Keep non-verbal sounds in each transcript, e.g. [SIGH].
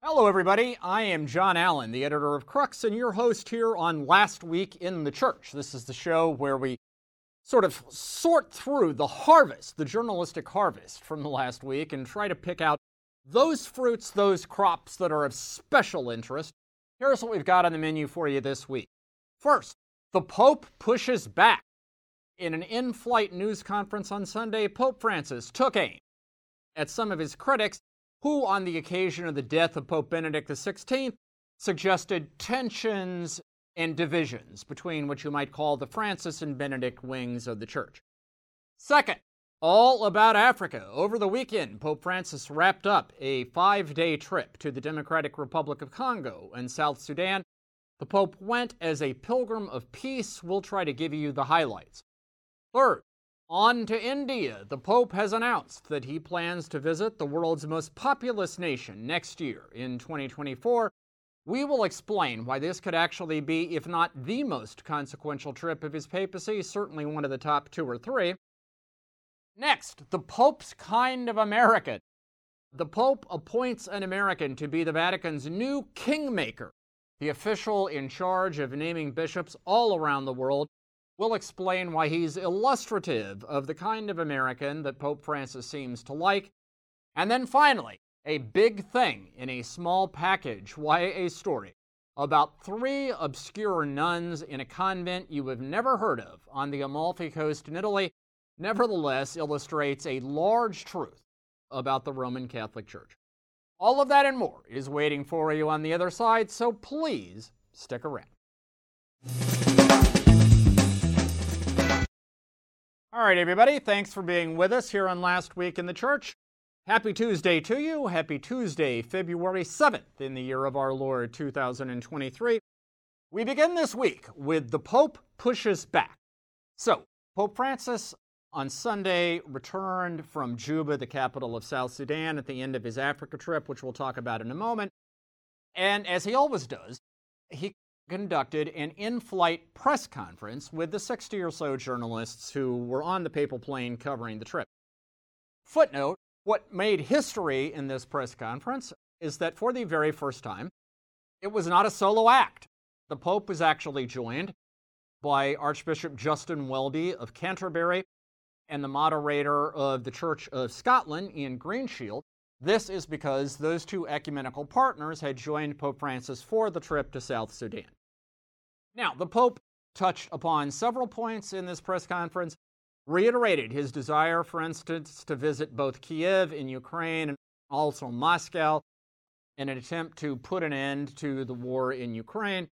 Hello, everybody. I am John Allen, the editor of Crux, and your host here on Last Week in the Church. This is the show where we sort of sort through the harvest, the journalistic harvest from the last week, and try to pick out those fruits, those crops that are of special interest. Here's what we've got on the menu for you this week. First, the Pope pushes back. In an in flight news conference on Sunday, Pope Francis took aim at some of his critics who, on the occasion of the death of Pope Benedict XVI, suggested tensions and divisions between what you might call the Francis and Benedict wings of the church. Second, all about Africa. Over the weekend, Pope Francis wrapped up a five day trip to the Democratic Republic of Congo and South Sudan. The Pope went as a pilgrim of peace. We'll try to give you the highlights. Third, on to India. The Pope has announced that he plans to visit the world's most populous nation next year in 2024. We will explain why this could actually be, if not the most consequential trip of his papacy, certainly one of the top two or three. Next, the Pope's kind of American. The Pope appoints an American to be the Vatican's new kingmaker, the official in charge of naming bishops all around the world. We'll explain why he's illustrative of the kind of American that Pope Francis seems to like. And then finally, a big thing in a small package YA story about three obscure nuns in a convent you have never heard of on the Amalfi Coast in Italy, nevertheless illustrates a large truth about the Roman Catholic Church. All of that and more is waiting for you on the other side, so please stick around. All right, everybody, thanks for being with us here on Last Week in the Church. Happy Tuesday to you. Happy Tuesday, February 7th, in the year of our Lord 2023. We begin this week with the Pope pushes back. So, Pope Francis on Sunday returned from Juba, the capital of South Sudan, at the end of his Africa trip, which we'll talk about in a moment. And as he always does, he conducted an in flight press conference with the 60 or so journalists who were on the papal plane covering the trip. Footnote What made history in this press conference is that for the very first time, it was not a solo act. The Pope was actually joined by Archbishop Justin Welby of Canterbury and the moderator of the Church of Scotland, Iain Greenshield. This is because those two ecumenical partners had joined Pope Francis for the trip to South Sudan. Now, the Pope touched upon several points in this press conference, reiterated his desire, for instance, to visit both Kiev in Ukraine and also Moscow in an attempt to put an end to the war in Ukraine.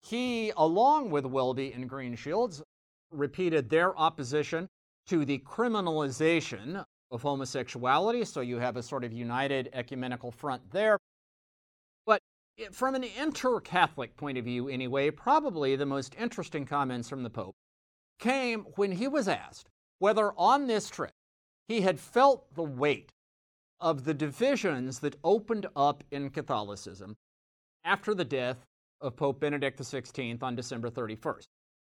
He, along with Welby and Greenshields, repeated their opposition to the criminalization of homosexuality. So you have a sort of united ecumenical front there from an inter Catholic point of view, anyway, probably the most interesting comments from the Pope came when he was asked whether on this trip he had felt the weight of the divisions that opened up in Catholicism after the death of Pope Benedict XVI on December 31st.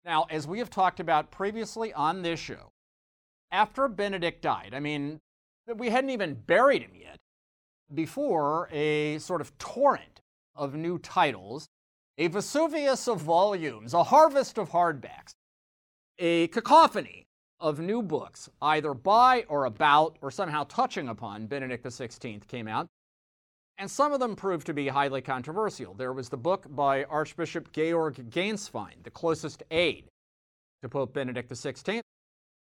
Now, as we have talked about previously on this show, after Benedict died, I mean, we hadn't even buried him yet, before a sort of torrent of new titles, a Vesuvius of volumes, a harvest of hardbacks, a cacophony of new books, either by or about or somehow touching upon Benedict XVI, came out. And some of them proved to be highly controversial. There was the book by Archbishop Georg Gänswein, the closest aide to Pope Benedict XVI,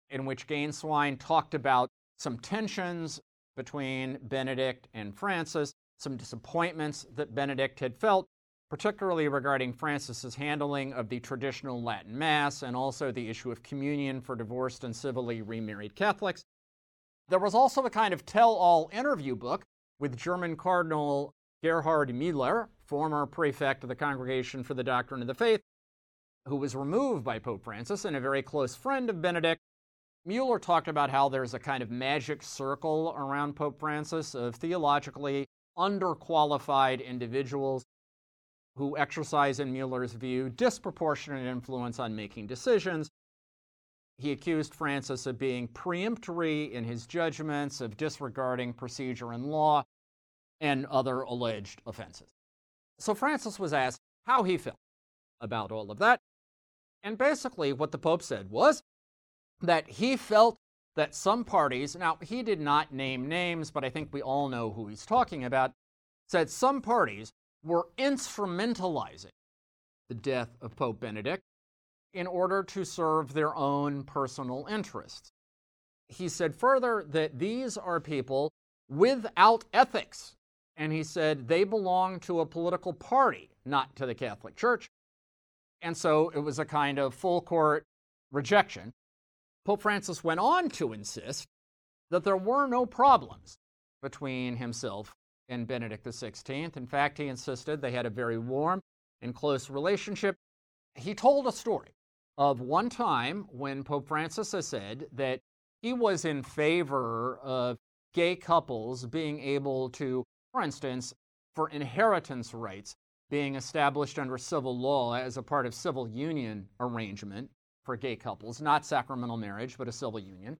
in which Gänswein talked about some tensions between Benedict and Francis some disappointments that Benedict had felt, particularly regarding Francis's handling of the traditional Latin Mass and also the issue of communion for divorced and civilly remarried Catholics. There was also a kind of tell all interview book with German Cardinal Gerhard Müller, former prefect of the Congregation for the Doctrine of the Faith, who was removed by Pope Francis and a very close friend of Benedict. Mueller talked about how there's a kind of magic circle around Pope Francis of theologically underqualified individuals who exercise, in Mueller's view, disproportionate influence on making decisions. He accused Francis of being preemptory in his judgments, of disregarding procedure and law. and other alleged offenses. So Francis was asked how he felt about all of that. And basically, what the Pope said was that he felt that some parties, now he did not name names, but I think we all know who he's talking about, said some parties were instrumentalizing the death of Pope Benedict in order to serve their own personal interests. He said further that these are people without ethics. And he said they belong to a political party, not to the Catholic Church. And so it was a kind of full court rejection. Pope Francis went on to insist that there were no problems between himself and Benedict XVI. In fact, he insisted they had a very warm and close relationship. He told a story of one time when Pope Francis has said that he was in favor of gay couples being able to, for instance, for inheritance rights being established under civil law as a part of civil union arrangement for gay couples, not sacramental marriage, but a civil union.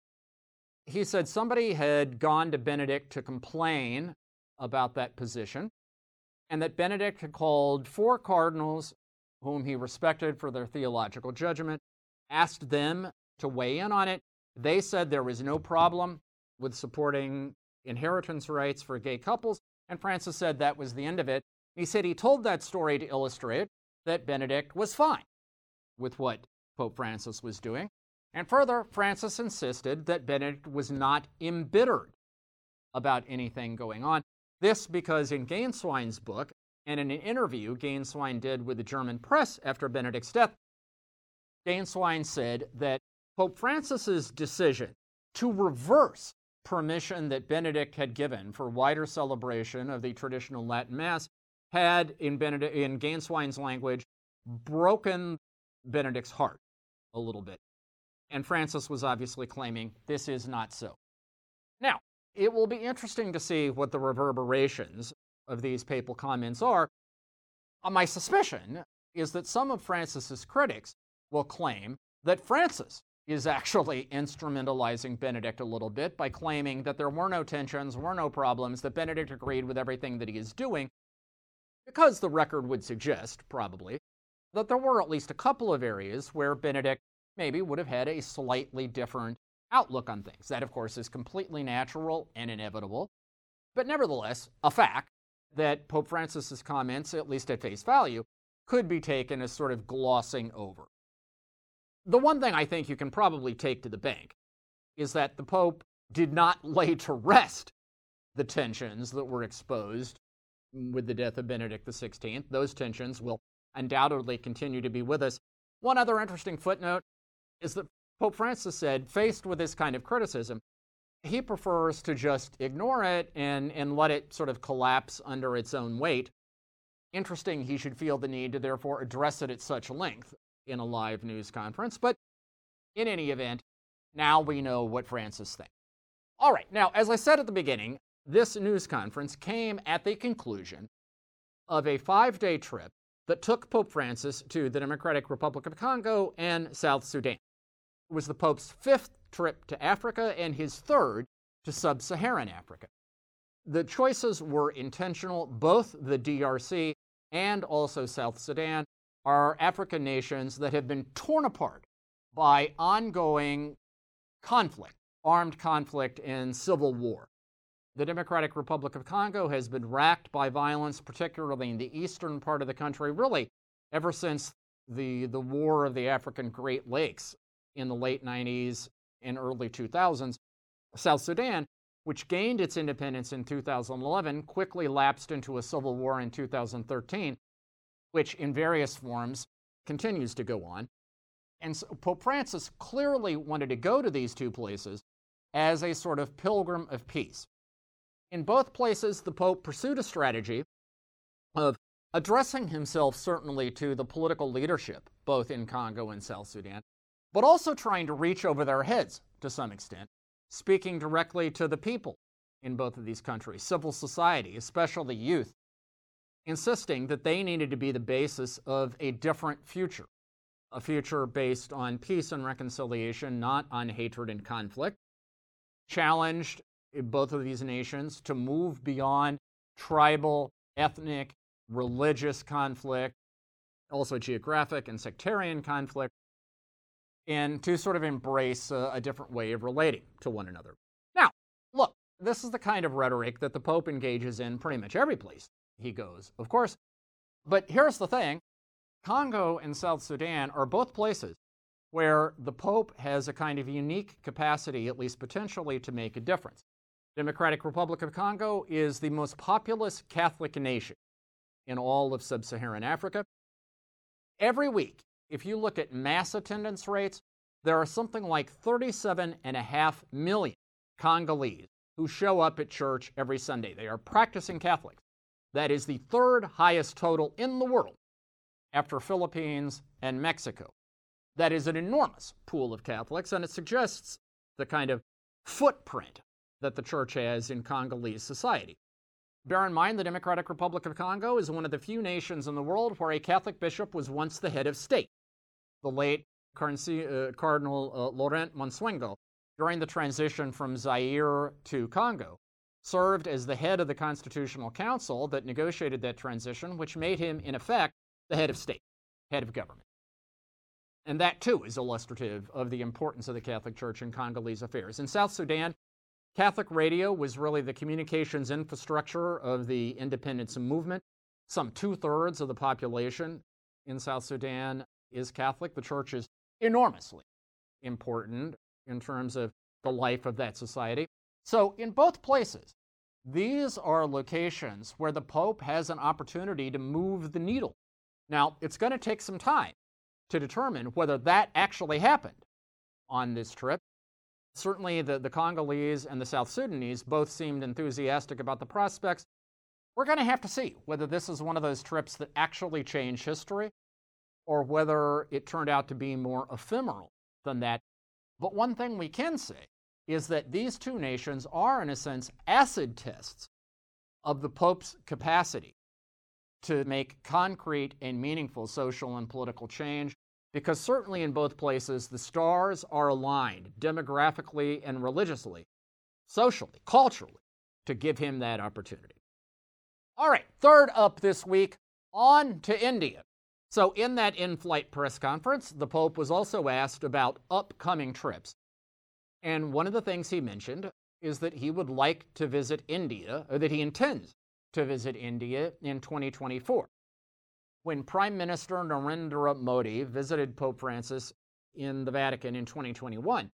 He said somebody had gone to Benedict to complain about that position, and that Benedict had called four cardinals whom he respected for their theological judgment, asked them to weigh in on it. They said there was no problem with supporting inheritance rights for gay couples, and Francis said that was the end of it. He said he told that story to illustrate that Benedict was fine with what Pope Francis was doing. And further, Francis insisted that Benedict was not embittered about anything going on. This because in Gänswein's book, and in an interview Gänswein did with the German press after Benedict's death, Gänswein said that Pope Francis's decision to reverse permission that Benedict had given for wider celebration of the traditional Latin Mass had, in, Benedict, in Gänswein's language, broken Benedict's heart a little bit. And Francis was obviously claiming this is not so. Now, it will be interesting to see what the reverberations of these papal comments are. Uh, my suspicion is that some of Francis's critics will claim that Francis is actually [LAUGHS] instrumentalizing Benedict a little bit by claiming that there were no tensions, were no problems, that Benedict agreed with everything that he is doing, because the record would suggest, probably, that there were at least a couple of areas where Benedict maybe would have had a slightly different outlook on things. That, of course, is completely natural and inevitable, but nevertheless, a fact that Pope Francis's comments, at least at face value, could be taken as sort of glossing over. The one thing I think you can probably take to the bank is that the Pope did not [LAUGHS] lay to rest the tensions that were exposed with the death of Benedict XVI. Those tensions will undoubtedly continue to be with us. One other interesting footnote is that Pope Francis said, faced with this kind of criticism, he prefers to just ignore it and, and let it sort of collapse under its own weight. Interesting, he should feel the need to therefore address it at such length in a live news conference. But in any event, now we know what Francis thinks. All right, now, as I said at the beginning, this news conference came at the conclusion of a five day trip that took Pope Francis to the Democratic Republic of Congo and South Sudan. It was the Pope's fifth trip to Africa and his third to sub Saharan Africa. The choices were intentional. Both the DRC and also South Sudan are African nations that have been torn apart by ongoing conflict, armed conflict, and civil war. The Democratic Republic of Congo has been racked by violence, particularly in the eastern part of the country, really ever since the, the War of the African Great Lakes in the late 90s and early 2000s. South Sudan, which gained its independence in 2011, quickly lapsed into a civil war in 2013, which in various forms continues to go on. And so Pope Francis clearly wanted to go to these two places as a sort of pilgrim of peace. In both places, the Pope pursued a strategy of addressing himself certainly to the political leadership, both in Congo and South Sudan, but also trying to reach over their heads to some extent, speaking directly to the people in both of these countries, civil society, especially youth, insisting that they needed to be the basis of a different future, a future based on peace and reconciliation, not on hatred and conflict, challenged both of these nations to move beyond tribal, ethnic, religious conflict, also geographic and sectarian conflict, and to sort of embrace a, a different way of relating to one another. Now, look, this is the kind of rhetoric that the Pope engages in pretty much every place he goes, of course. But here's the thing Congo and South Sudan are both places where the Pope has a kind of unique capacity, at least potentially, to make a difference. Democratic Republic of Congo is the most populous Catholic nation in all of sub Saharan Africa. Every week, if you look at mass attendance rates, there are something like 37.5 million Congolese who show up at church every Sunday. They are practicing Catholics. That is the third highest total in the world after Philippines and Mexico. That is an enormous pool of Catholics, and it suggests the kind of footprint that the church has in Congolese society. Bear in mind, the Democratic Republic of Congo is one of the few nations in the world where a Catholic bishop was once the head of state. The late uh, Cardinal uh, Laurent Monsengwo, during the transition from Zaire to Congo, served as the head of the Constitutional Council that negotiated that transition, which made him, in effect, the head of state, head of government. And that, too, is illustrative of the importance of the Catholic Church in Congolese affairs. In South Sudan, Catholic radio was really the communications infrastructure of the independence movement. Some two thirds of the population in South Sudan is Catholic. The church is enormously important in terms of the life of that society. So, in both places, these are locations where the Pope has an opportunity to move the needle. Now, it's going to take some time to determine whether that actually happened on this trip. Certainly, the, the Congolese and the South Sudanese both seemed enthusiastic about the prospects. We're going to have to see whether this is one of those trips that actually change history or whether it turned out to be more ephemeral than that. But one thing we can say is that these two nations are, in a sense, acid tests of the Pope's capacity to make concrete and meaningful social and political change because certainly in both places the stars are aligned demographically and religiously, socially, culturally, to give him that opportunity. All right, third up this week, on to India. So, in that in flight press conference, the Pope was also asked about upcoming trips. And one of the things he mentioned is that he would like to visit India, or that he intends to visit India in 2024 when Prime Minister Narendra Modi visited Pope Francis in the Vatican in 2021.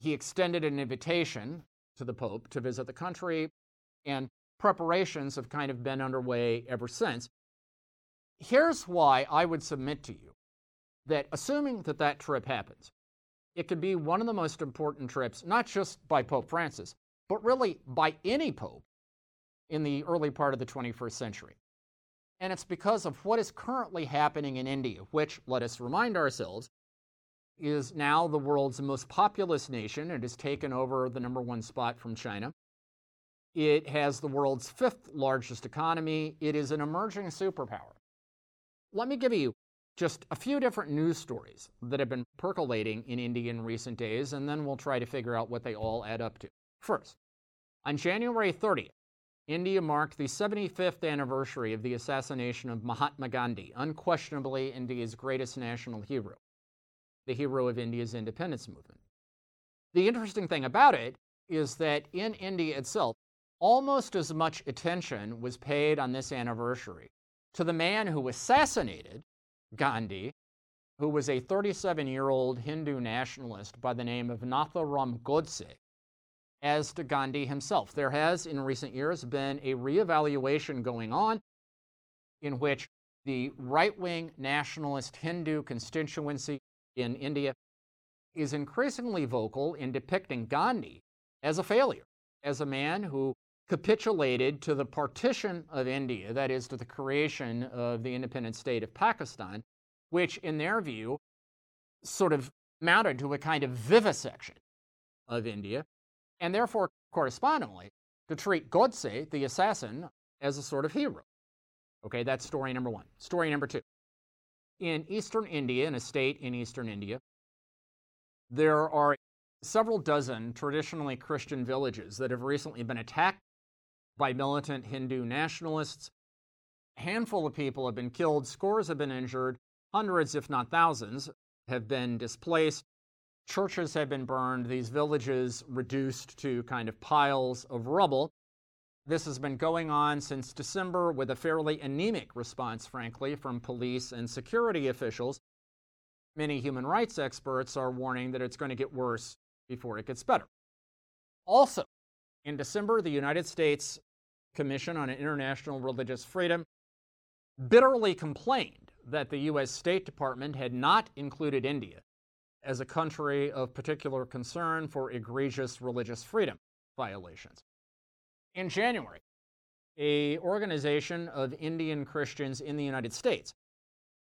He extended an invitation to the Pope to visit the country, and preparations have kind of been underway ever since. Here's why I would submit to you that assuming that that trip happens, it could be one of the most important trips, not just by Pope Francis, but really by any pope in the early part of the 21st century and it's because of what is currently happening in India, which, let us remind ourselves, is now the world's most populous nation. It has taken over the number one spot from China. It has the world's fifth largest economy. It is an emerging superpower. Let me give you just a few different news stories that have been percolating in India in recent days, and then we'll try to figure out what they all add up to. First, on January 30th, India marked the 75th anniversary of the assassination of Mahatma Gandhi, unquestionably India's greatest national hero, the hero of India's independence movement. The interesting thing about it is that in India itself, almost as much attention was paid on this anniversary to the man who assassinated Gandhi, who was a 37 year old Hindu nationalist by the name of Nathuram Godse, as to Gandhi himself. There has, in recent years, been a reevaluation going on in which the right wing nationalist Hindu constituency in India is increasingly vocal in depicting Gandhi as a failure, as a man who capitulated to the partition of India, that is, to the creation of the independent state of Pakistan, which, in their view, sort of mounted to a kind of vivisection of India and therefore, correspondingly, to treat Godse, the assassin, as a sort of hero. Okay, that's story number one. Story number two. In eastern India, in a state in eastern India, there are several dozen traditionally Christian villages that have recently been attacked by militant Hindu nationalists. A handful of people have been killed, scores have been injured, hundreds, if not thousands, have been displaced. Churches have been burned, these villages reduced to kind of piles of rubble. This has been going on since December with a fairly anemic response, frankly, from police and security officials. Many human rights experts are warning that it's going to get worse before it gets better. Also, in December, the United States Commission on International Religious Freedom bitterly complained that the U.S. State Department had not included India as a country of particular concern for egregious religious freedom violations. In January, a organization of Indian Christians in the United States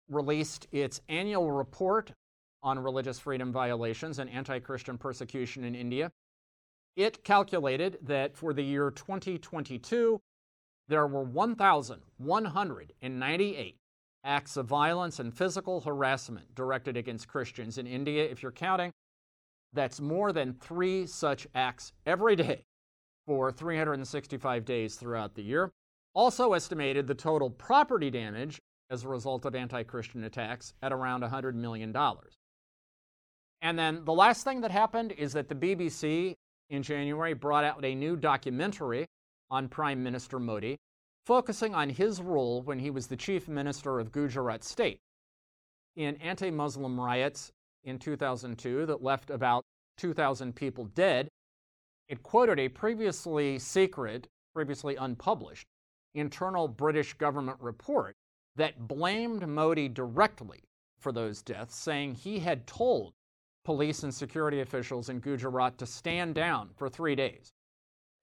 released its annual report on religious freedom violations and anti-Christian persecution in India. It calculated that for the year 2022, there were 1,198 acts of violence and physical harassment directed against Christians in India. If you're counting, that's more than three such acts every day for 365 days throughout the year. Also estimated the total property damage as a result of anti Christian attacks at around $100 million. And then the last thing that happened is that the BBC in January brought out a new documentary on Prime Minister Modi focusing on his role when he was the chief minister of Gujarat state in anti Muslim riots in 2002 that left about 2,000 people dead. It quoted a previously secret, previously unpublished, internal British government report that blamed Modi directly for those deaths, saying he had told police and security officials in Gujarat to stand down for three days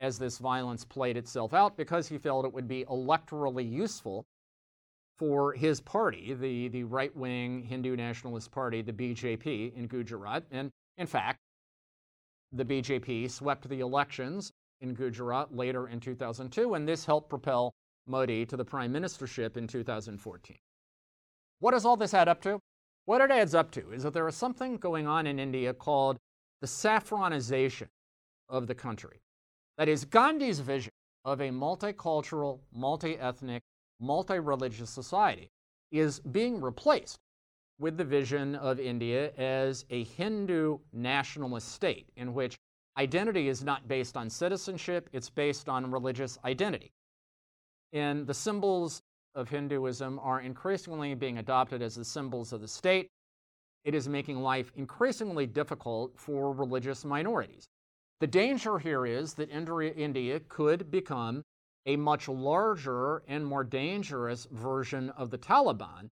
as this violence played itself out because he felt it would be electorally useful for his party, the, the right wing Hindu nationalist party, the BJP in Gujarat. And in fact, the BJP swept the elections in Gujarat later in 2002, and this helped propel Modi to the prime ministership in 2014. What does all this add up to? What it adds up to is that there is something going on in India called the saffronization of the country. That is Gandhi's vision of a multicultural, multi ethnic, multi religious society is being replaced with the vision of India as a Hindu nationalist state in which identity is not based on citizenship, it's based on religious identity. And the symbols of Hinduism are increasingly being adopted as the symbols of the state. It is making life increasingly difficult for religious minorities. The danger here is that India could become a much larger and more dangerous version of the Taliban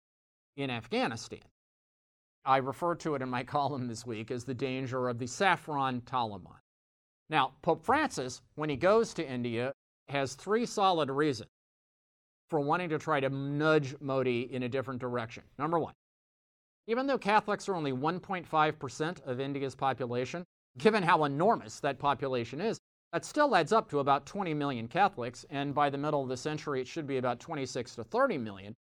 in Afghanistan. I refer to it in my [LAUGHS] column this week as the danger of the saffron Taliban. Now, Pope Francis, when he goes to India, has three solid reasons for wanting to try to nudge Modi in a different direction. Number one, even though Catholics are only 1.5% of India's population, given how enormous that population is, that still adds up to about 20 million Catholics, and by the middle of the century, it should be about 26 to 30 million.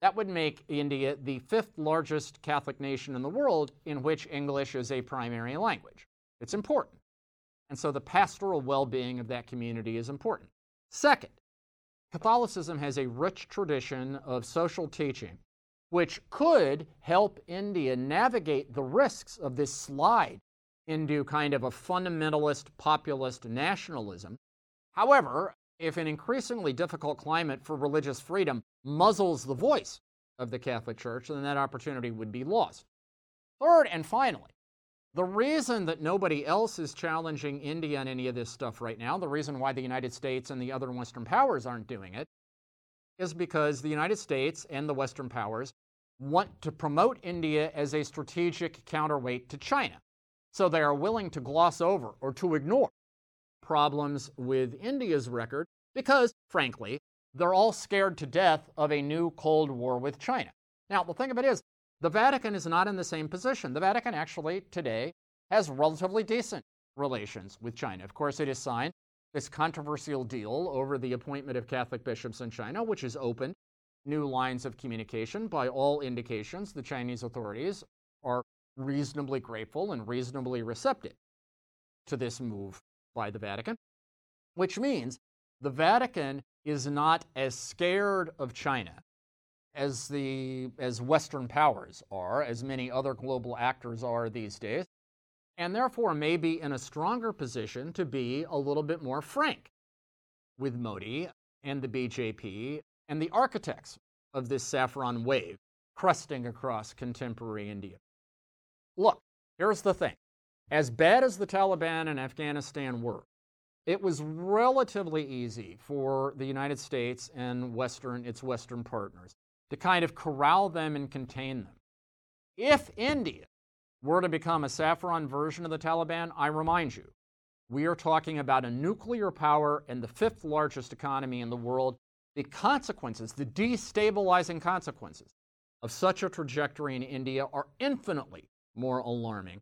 That would make India the fifth largest Catholic nation in the world in which English is a primary language. It's important. And so the pastoral well being of that community is important. Second, Catholicism has a rich tradition of social teaching, which could help India navigate the risks of this slide into kind of a fundamentalist populist nationalism. However, if an increasingly difficult climate for religious freedom muzzles the voice of the Catholic Church, then that opportunity would be lost. Third and finally, the reason that nobody else is challenging India on any of this stuff right now, the reason why the United States and the other Western powers aren't doing it, is because the United States and the Western powers want to promote India as a strategic counterweight to China. So they are willing to gloss over or to ignore problems with India's record because, frankly, they're all scared to death of a new Cold War with China. Now, the thing of it is, the Vatican is not in the same position. The Vatican actually today has relatively decent relations with China. Of course, it has signed this controversial deal over the appointment of Catholic bishops in China, which has opened new lines of communication. By all indications, the Chinese authorities are reasonably grateful and reasonably receptive to this move by the Vatican, which means the Vatican is not as scared of China as the as Western powers are, as many other global actors are these days, and therefore may be in a stronger position to be a little bit more frank with Modi and the BJP and the architects of this saffron wave crusting across contemporary India. Look, here's the thing. As bad as the Taliban in Afghanistan were, it was relatively easy for the United States and Western, its Western partners to kind of corral them and contain them. If India were to become a saffron version of the Taliban, I remind you, we are talking about a nuclear power and the fifth largest economy in the world. The consequences, the destabilizing consequences of such a trajectory in India are infinitely more alarming.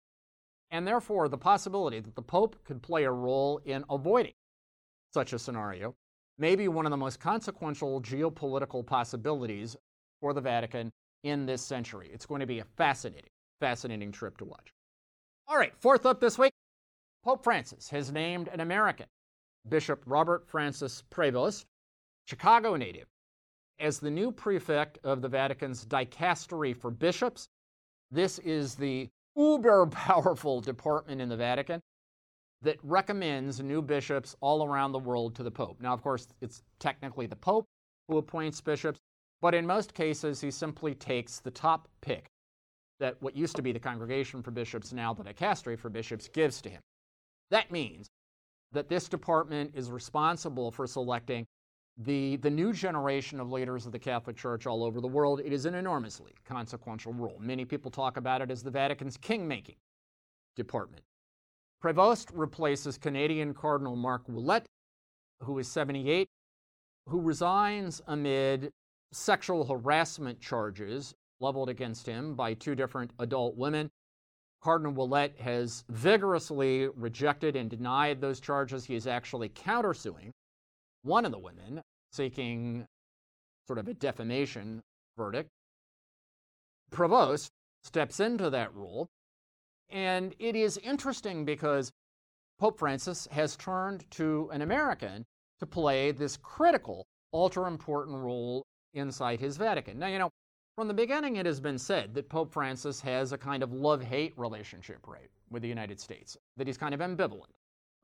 And therefore, the possibility that the Pope could play a role in avoiding such a scenario may be one of the most consequential geopolitical possibilities for the Vatican in this century. It's going to be a fascinating, fascinating trip to watch. All right, fourth up this week Pope Francis has named an American, Bishop Robert Francis Prevost, Chicago native, as the new prefect of the Vatican's dicastery for bishops. This is the uber [LAUGHS] powerful department in the Vatican that recommends new bishops all around the world to the Pope. Now, of course, it's technically the Pope who appoints bishops, but in most cases, he simply takes the top pick that what used to be the Congregation for Bishops, now the Dicastery for Bishops, gives to him. That means that this department is responsible for selecting the, the new generation of leaders of the Catholic Church all over the world. It is an enormously consequential role. Many people talk about it as the Vatican's king-making department. Prevost replaces Canadian Cardinal Marc Ouellet, who is 78, who resigns amid sexual harassment charges leveled against him by two different adult women. Cardinal Ouellet has vigorously rejected and denied those charges. He is actually countersuing one of the women, seeking sort of a defamation verdict. Prevost steps into that role. And it is interesting because Pope Francis has turned to an American to play this critical, ultra important role inside his Vatican. Now, you know, from the beginning, it has been said that Pope Francis has a kind of love hate relationship, right, with the United States, that he's kind of ambivalent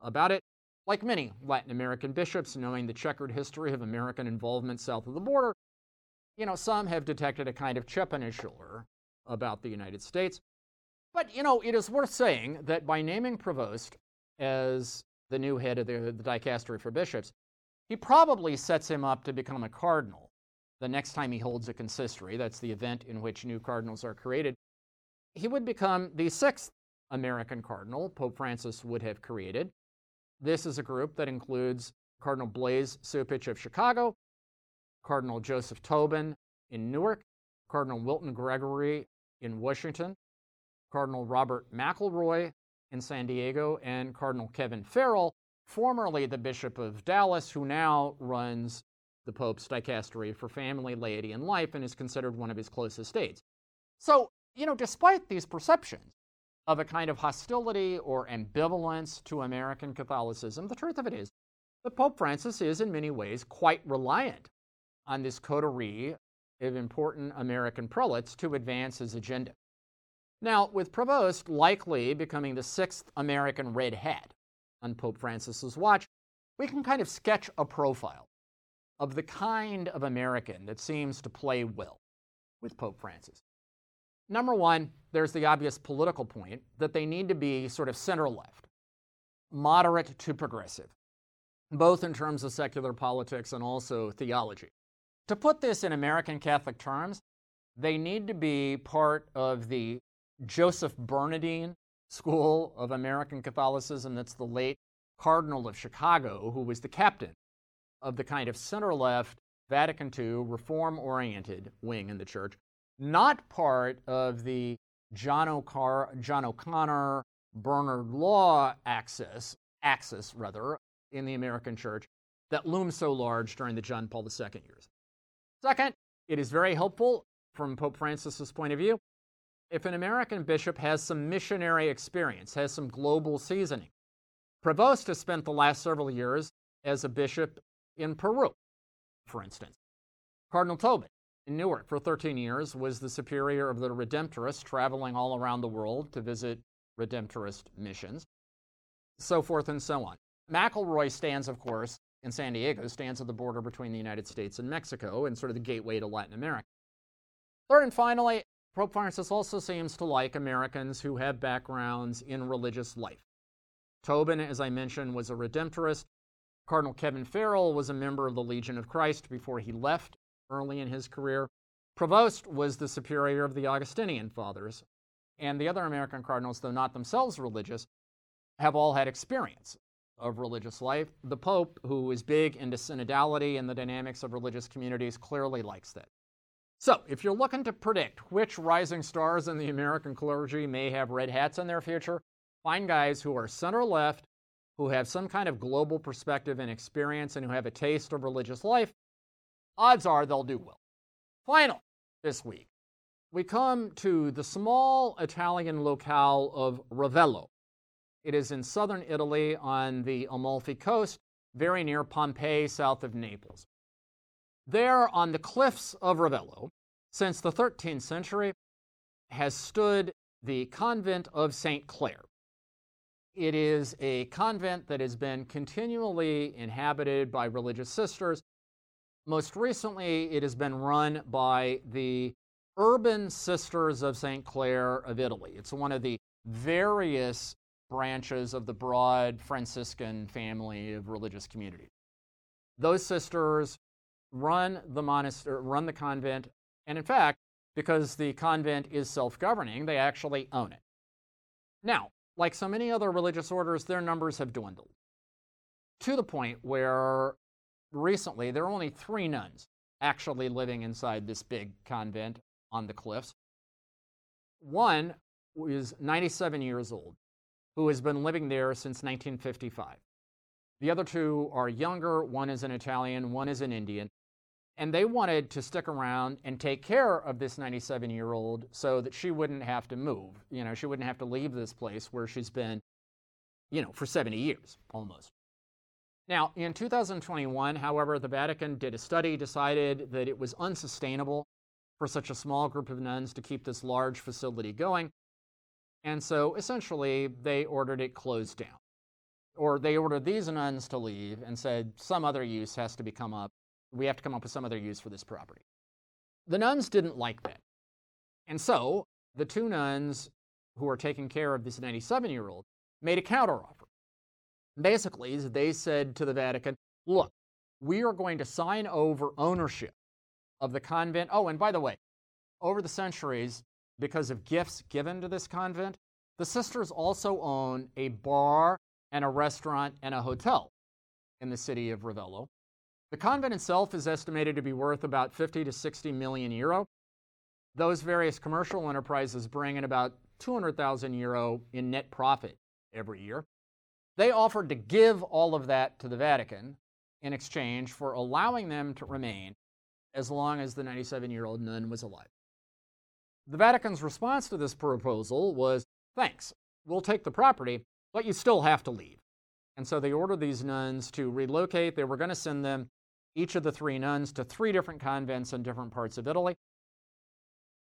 about it. Like many Latin American bishops, knowing the checkered history of American involvement south of the border, you know, some have detected a kind of his shoulder about the United States. But, you know, it is worth saying that by naming Prevost as the new head of the, the dicastery for bishops, he probably sets him up to become a cardinal the next time he holds a consistory, that's the event in which new cardinals are created, he would become the sixth American cardinal Pope Francis would have created. This is a group that includes Cardinal Blase Cupich of Chicago, Cardinal Joseph Tobin in Newark, Cardinal Wilton Gregory in Washington, Cardinal Robert McElroy in San Diego, and Cardinal Kevin Farrell, formerly the Bishop of Dallas, who now runs the Pope's dicastery for family, laity, and life and is considered one of his closest aides. So, you know, despite these perceptions of a kind of hostility or ambivalence to American Catholicism, the truth of it is that Pope Francis is in many ways quite reliant on this coterie of important American prelates to advance his agenda. Now, with Prevost likely becoming the sixth American red hat on Pope Francis's watch, we can kind of sketch a profile of the kind of American that seems to play well with Pope Francis. Number one, there's the obvious political point that they need to be sort of center left, moderate to progressive, both in terms of secular politics and also theology. To put this in American Catholic terms, they need to be part of the Joseph Bernardin school of American Catholicism. That's the late Cardinal of Chicago, who was the captain of the kind of center left Vatican II reform oriented wing in the church, not part of the John, O'Car- John O'Connor, Bernard Law axis, axis rather, in the American church that loomed so large during the John Paul II years. Second, it is very helpful from Pope Francis's point of view if an American bishop has some missionary experience, has some global seasoning. Prevost has spent the last several years as a bishop in Peru, for instance. Cardinal Tobin in Newark for 13 years was the superior of the Redemptorists, traveling all around the world to visit Redemptorist missions, so forth and so on. McElroy stands, of course, in San Diego, stands at the border between the United States and Mexico and sort of the gateway to Latin America. Third and finally, Pope Francis also seems to like Americans who have backgrounds in religious life. Tobin, as I mentioned, was a Redemptorist. Cardinal Kevin Farrell was a member of the Legion of Christ before he left early in his career. Prevost was the superior of the Augustinian Fathers. And the other American cardinals, though not themselves religious, have all had experience of religious life. The Pope, who is big into synodality and the dynamics of religious communities, clearly likes that. So, if you're looking to predict which rising stars in the American clergy may have red hats in their future, find guys who are center left, who have some kind of global perspective and experience, and who have a taste of religious life. Odds are they'll do well. Final this week, we come to the small Italian locale of Ravello. It is in southern Italy on the Amalfi coast, very near Pompeii, south of Naples. There, on the cliffs of Ravello, since the 13th century, has stood the convent of St. Clare. It is a convent that has been continually inhabited by religious sisters. Most recently, it has been run by the Urban Sisters of St. Clare of Italy. It's one of the various branches of the broad Franciscan family of religious communities. Those sisters run the monastery, run the convent, and in fact, because the convent is self-governing, they actually own it. Now, like so many other religious orders, their numbers have dwindled to the point where recently there are only three nuns actually living inside this big convent on the cliffs. One is 97 years old, who has been living there since 1955. The other two are younger. One is an Italian, one is an Indian. And they wanted to stick around and take care of this 97 year old so that she wouldn't have to move. You know, she wouldn't have to leave this place where she's been, you know, for 70 years almost. Now, in 2021, however, the Vatican did a study, decided that it was unsustainable for such a small group of nuns to keep this large facility going. And so essentially, they ordered it closed down. Or they ordered these nuns to leave and said some other use has to become up we have to come up with some other use for this property. The nuns didn't like that. And so the two nuns who are taking care of this 97 year old made a counteroffer. Basically, they said to the Vatican, look, we are going to sign over ownership of the convent. Oh, and by the way, over the centuries, because of gifts given to this convent, the sisters also own a bar and a restaurant and a hotel in the city of Ravello. The convent itself is estimated to be worth about 50 to 60 million euro. Those various commercial enterprises bring in about 200,000 euro in net profit every year. They offered to give all of that to the Vatican in exchange for allowing them to remain as long as the 97 year old nun was alive. The Vatican's response to this proposal was thanks, we'll take the property, but you still have to leave. And so they ordered these nuns to relocate. They were going to send them each of the three nuns to three different convents in different parts of Italy.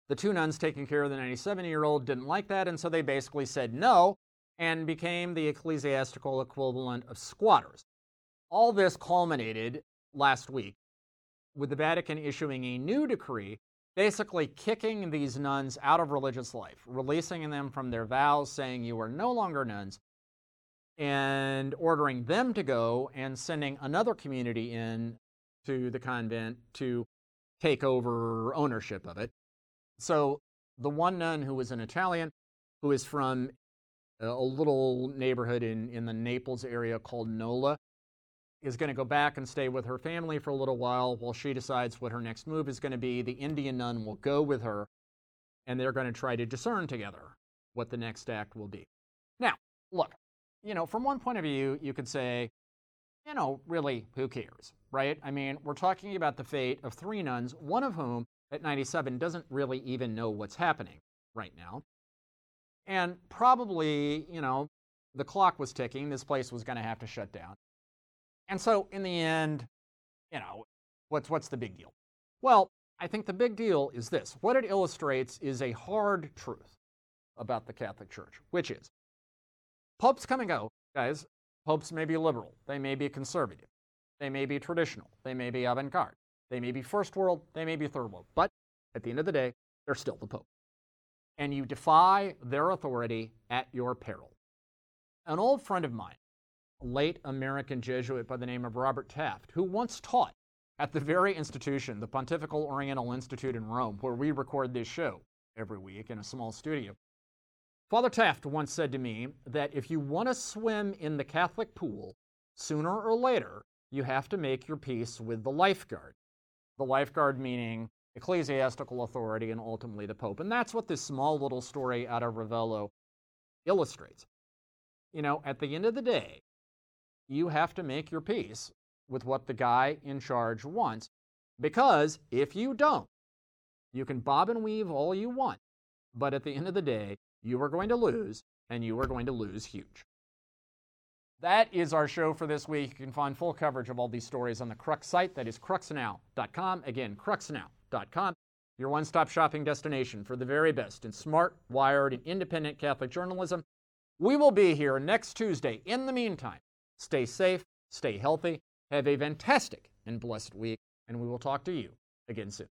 The two nuns taking care of the 97 year old didn't like that, and so they basically said no and became the ecclesiastical equivalent of squatters. All this culminated last week with the Vatican issuing a new decree basically kicking these nuns out of religious life, releasing them from their vows, saying you are no longer nuns, and ordering them to go and sending another community in to the convent to take over ownership of it. So the one nun who was an Italian, who is from a little neighborhood in, in the Naples area called Nola, is going to go back and stay with her family for a little while while she decides what her next move is going to be. The Indian nun will go with her, and they're going to try to discern together what the next act will be. Now, look, you know, from one point of view, you could say, you know, really, who cares, right? I mean, we're talking about the fate of three nuns, one of whom at 97 doesn't really even know what's happening right now. And probably, you know, the clock was ticking. This place was going to have to shut down. And so, in the end, you know, what's, what's the big deal? Well, I think the big deal is this. What it illustrates is a hard truth about the Catholic Church, which is popes come and go, guys. Popes may be liberal, they may be conservative, they may be traditional, they may be avant garde, they may be first world, they may be third world, but at the end of the day, they're still the Pope. And you defy their authority at your peril. An old friend of mine, a late American Jesuit by the name of Robert Taft, who once taught at the very institution, the Pontifical Oriental Institute in Rome, where we record this show every week in a small studio, Father Taft once said to me that if you want to swim in the Catholic pool, sooner or later, you have to make your peace with the lifeguard. The lifeguard meaning ecclesiastical authority and ultimately the Pope. And that's what this small little story out of Ravello illustrates. You know, at the end of the day, you have to make your peace with what the guy in charge wants, because if you don't, you can bob and weave all you want, but at the end of the day, you are going to lose, and you are going to lose huge. That is our show for this week. You can find full coverage of all these stories on the Crux site. That is cruxnow.com. Again, cruxnow.com, your one stop shopping destination for the very best in smart, wired, and independent Catholic journalism. We will be here next Tuesday. In the meantime, stay safe, stay healthy, have a fantastic and blessed week, and we will talk to you again soon.